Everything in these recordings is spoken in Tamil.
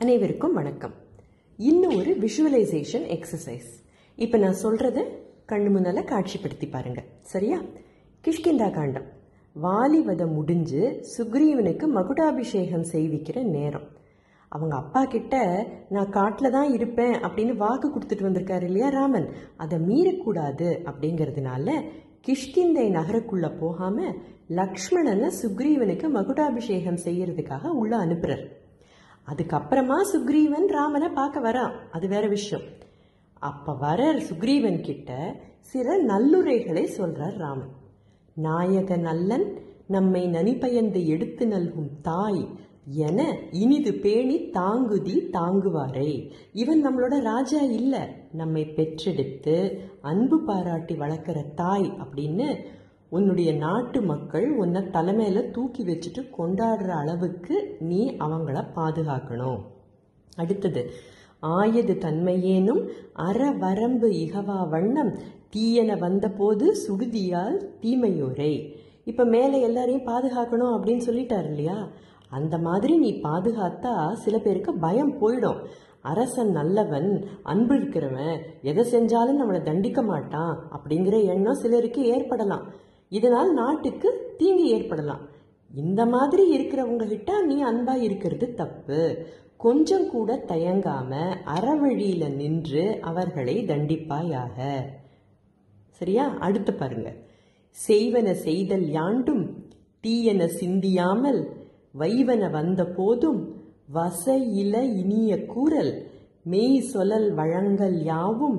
அனைவருக்கும் வணக்கம். இன்னும் ஒரு விஷுவலைசேஷன் எக்ஸசைஸ் இப்போ நான் சொல்கிறத கண்ணு முன்னால் காட்சிப்படுத்தி பாருங்க. சரியா? கிஷ்கிந்தா காண்டம். வாலிவதம் முடிஞ்சு சுக்ரீவனுக்கு மகுடாபிஷேகம் செய்விக்கிற நேரம். அவங்க அப்பா கிட்ட நான் காட்டில் தான் இருப்பேன் அப்படின்னு வாக்கு கொடுத்துட்டு வந்திருக்காரு இல்லையா ராமன்? அதை மீறக்கூடாது அப்படிங்கிறதுனால கிஷ்கிந்தை நகருக்குள்ளே போகாமல் லக்ஷ்மணனை சுக்ரீவனுக்கு மகுடாபிஷேகம் செய்யறதுக்காக உள்ளே அனுப்புகிறார் அதுக்கப்புறமா சுக்ரீவன் ராமனை பார்க்க வரான். அது வேற விஷயம். அப்ப வர சுக்ரீவன் கிட்ட சில நல்லுரைகளை சொல்றார் ராமன். நாயக நல்லன் நம்மை நனிப்பயந்து எடுத்து நல்கும் தாய் என இனிது பேணி தாங்குதி தாங்குவாரே. இவன் நம்மளோட ராஜா இல்ல. நம்மை பெற்றெடுத்து அன்பு பாராட்டி வளர்க்குற தாய் அப்படின்னு உன்னுடைய நாட்டு மக்கள் உன்னை தலைமையில தூக்கி வச்சுட்டு கொண்டாடுற அளவுக்கு நீ அவங்கள பாதுகாக்கணும். அடுத்தது ஆயது தன்மையேனும் அறவரம்பு இகவா வண்ணம் தீயன வந்தபோது சுடுதியால் தீமையோரே. இப்ப மேலே எல்லாரையும் பாதுகாக்கணும் அப்படின்னு சொல்லிட்டார் இல்லையா? அந்த மாதிரி நீ பாதுகாத்தா சில பேருக்கு பயம் போயிடும். அரசன் நல்லவன் அன்பு இருக்கிறவன் எதை செஞ்சாலும் நம்மளை தண்டிக்க மாட்டான் அப்படிங்கிற எண்ணம் சிலருக்கு ஏற்படலாம். இதனால் நாட்டுக்கு தீங்கு ஏற்படலாம். இந்த மாதிரி இருக்கிறவங்க கிட்ட நீ அன்பா இருக்கிறது தப்பு. கொஞ்சம் கூட தயங்காம அறவழியில நின்று அவர்களை தண்டிப்பாயாக. சரியா? அடுத்து பாருங்க. செய்வன செய்தல் யாண்டும் தீயன சிந்தியாமல் வைவன வந்த போதும் வச இல இனிய கூறல் மெய் சொலல் வழங்கல் யாவும்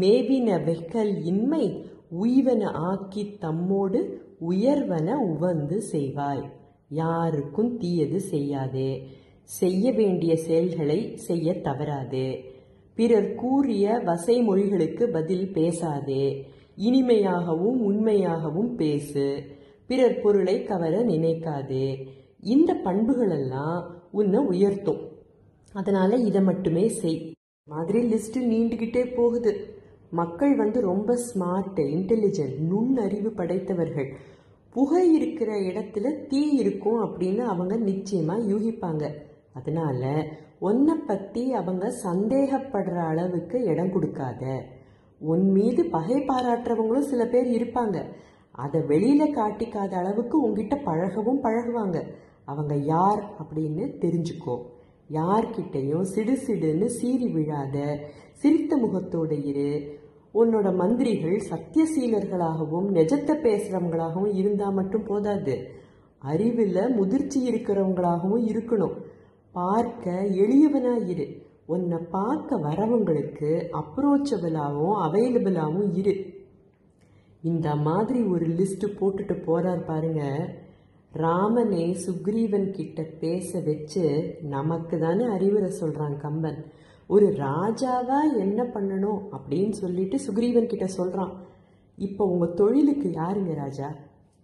மேவின வெக்கல் இன்மை உய்வன ஆக்கி தம்மோடு உயர்வன உவந்து செய்வாய். யாருக்கும் தீயது செய்யாதே. செய்ய வேண்டிய செயல்களை செய்ய தவறாதே. பிறர் கூறிய வசை மொழிகளுக்கு பதில் பேசாதே. இனிமையாகவும் உண்மையாகவும் பேசு. பிறர் பொருளை கவர நினைக்காதே. இந்த பண்புகளெல்லாம் உன்னை உயர்த்தும். அதனால இதை மட்டுமே செய். மாதிரி லிஸ்ட் நீண்டுகிட்டே போகுது. மக்கள் வந்து ரொம்ப ஸ்மார்ட் இன்டெலிஜென்ட் நுண்ணறிவு படைத்தவர்கள். புகை இருக்கிற இடத்துல தீ இருக்கும் அப்படின்னு அவங்க நிச்சயமா யூகிப்பாங்க. அதனால உன்னை பத்தி அவங்க சந்தேகப்படுற அளவுக்கு இடம் கொடுக்காத. உன் மீது பகை பாராட்டுறவங்களும் சில பேர் இருப்பாங்க. அதை வெளியில காட்டிக்காத அளவுக்கு உங்ககிட்ட பழகவும் பழகுவாங்க. அவங்க யார் அப்படின்னு தெரிஞ்சுக்கோ. யார்கிட்டையும் சிடு சிடுன்னு சீறி விழாத சிரித்த முகத்தோடு இரு. உன்னோட மந்திரிகள் சத்தியசீலர்களாகவும் நெஜத்தை பேசுறவங்களாகவும் இருந்தா மட்டும் போதாது. அறிவில் முதிர்ச்சி இருக்கிறவங்களாகவும் இருக்கணும். பார்க்க எளியவனா இரு. உன்னை பார்க்க வரவங்களுக்கு அப்ரோச்சபிளாகவும் அவைலபிளாகவும் இரு. இந்த மாதிரி ஒரு லிஸ்ட் போட்டுட்டு போறார் பாருங்கள் ராமனே சுக்ரீவன் கிட்ட பேச வச்சு நமக்கு தானே அறிவுரை சொல்றான் கம்பன். ஒரு ராஜாவா என்ன பண்ணணும் அப்படின்னு சொல்லிட்டு சுக்ரீவன் கிட்ட சொல்றான். இப்போ உங்க தொழிலுக்கு யாருங்க ராஜா?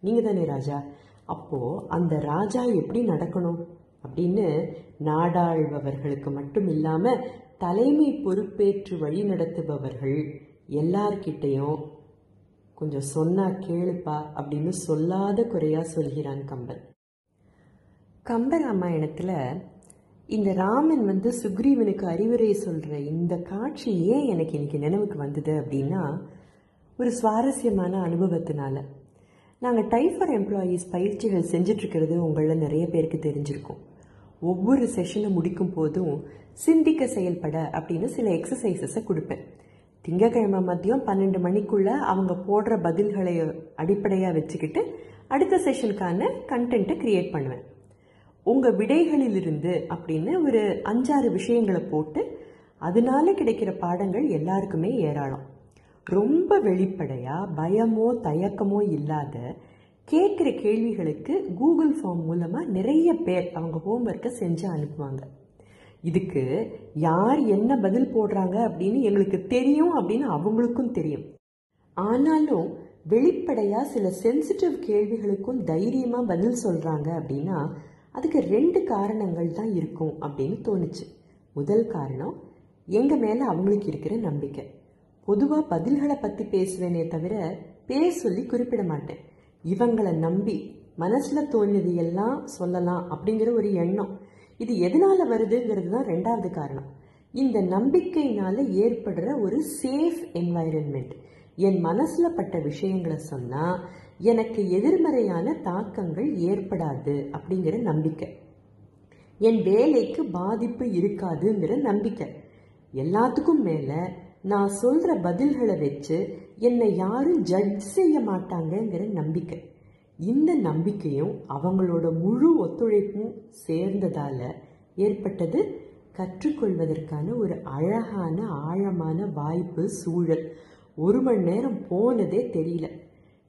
நீங்க தானே ராஜா. அப்போ அந்த ராஜா எப்படி நடக்கணும் அப்படின்னு நாடாழ்பவர்களுக்கு மட்டும் இல்லாம தலைமை பொறுப்பேற்று வழி நடத்துபவர்கள் எல்லார்கிட்டையும் கொஞ்சம் சொன்னா கேளுப்பா அப்படின்னு சொல்லாத குறையா சொல்கிறான் கம்பன். கம்பராமாயணத்துல இந்த ராமன் வந்து சுக்ரீவனுக்கு அறிவுரை சொல்ற இந்த காட்சி ஏன் எனக்கு இன்னைக்கு நினைவுக்கு வந்தது அப்படின்னா ஒரு சுவாரஸ்யமான அனுபவத்தினால. நாங்கள் டைஃபர் எம்ப்ளாயீஸ் பயிற்சிகள் செஞ்சிட்ருக்கிறது உங்களில் நிறைய பேருக்கு தெரிஞ்சிருக்கும். ஒவ்வொரு செஷனை முடிக்கும் போதும் சிந்திக்க செயல்பட அப்படின்னு சில எக்ஸசைசஸை கொடுப்பேன். திங்கக்கிழமை மதியம் பன்னெண்டு மணிக்குள்ள அவங்க போடுற பதில்களை அடிப்படையாக வச்சுக்கிட்டு அடுத்த செஷனுக்கான கண்டென்ட்டை கிரியேட் பண்ணுவேன். உங்கள் விடைகளிலிருந்து அப்படின்னு ஒரு அஞ்சாறு விஷயங்களை போட்டு அதனால கிடைக்கிற பாடங்கள் எல்லாருக்குமே ஏராளம். ரொம்ப வெளிப்படையாக பயமோ தயக்கமோ இல்லாத கேட்குற கேள்விகளுக்கு கூகுள் ஃபார்ம் மூலமாக நிறைய பேர் அவங்க ஹோம்ஒர்க்கை செஞ்சு அனுப்புவாங்க. இதுக்கு யார் என்ன பதில் போடுறாங்க அப்படின்னு எங்களுக்கு தெரியும் அப்படின்னு அவங்களுக்கும் தெரியும். ஆனாலும் வெளிப்படையா சில சென்சிட்டிவ் கேள்விகளுக்கும் தைரியமா பதில் சொல்றாங்க அப்படின்னா அதுக்கு ரெண்டு காரணங்கள் தான் இருக்கும் அப்படின்னு தோணுச்சு. முதல் காரணம் எங்க மேல அவங்களுக்கு இருக்கிற நம்பிக்கை. பொதுவா பதில்களை பத்தி பேசுவேனே தவிர பேர் சொல்லி குறிப்பிட மாட்டேன். இவங்களை நம்பி மனசுல தோணியது எல்லாம் சொல்லலாம் அப்படிங்கிற ஒரு எண்ணம். இது எதனால வருதுங்கிறது தான் ரெண்டாவது காரணம். இந்த நம்பிக்கையினால ஏற்படுற ஒரு சேஃப் என்வாயரன்மெண்ட் என் மனசுல பட்ட விஷயங்களை சொன்னா எனக்கு எதிர்மறையான தாக்கங்கள் ஏற்படாது அப்படிங்கிற நம்பிக்கை. என் வேலைக்கு பாதிப்பு இருக்காதுங்கிற நம்பிக்கை. எல்லாத்துக்கும் மேல நான் சொல்ற பதில்களை வச்சு என்னை யாரும் ஜட்ஜ் செய்ய மாட்டாங்கங்கிற நம்பிக்கை. இந்த நம்பிக்கையும் அவங்களோட முழு ஒத்துழைப்பும் சேர்ந்ததால் ஏற்பட்டது கற்றுக்கொள்வதற்கான ஒரு அழகான ஆழமான வாய்ப்பு சூழல். ஒரு மணி நேரம் போனதே தெரியல.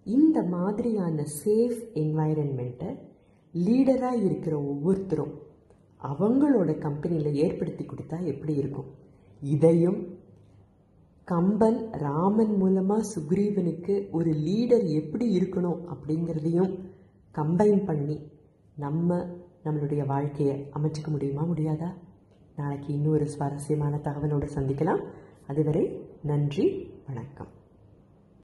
இந்த மாதிரியான சேஃப் என்வாயரன்மெண்ட்டை லீடராக இருக்கிற ஒவ்வொருத்தரும் அவங்களோட கம்பெனியில் ஏற்படுத்தி கொடுத்தா எப்படி இருக்கும்? இதையும் கம்பன் ராமன் மூலமாக சுக்ரீவனுக்கு ஒரு லீடர் எப்படி இருக்கணும் அப்படிங்கிறதையும் கம்பைன் பண்ணி நம்ம நம்மளுடைய வாழ்க்கையை அமைச்சிக்க முடியுமா முடியாதா? நாளைக்கு இன்னொரு சுவாரஸ்யமான தகவலோடு சந்திக்கலாம். அதுவரை நன்றி வணக்கம்.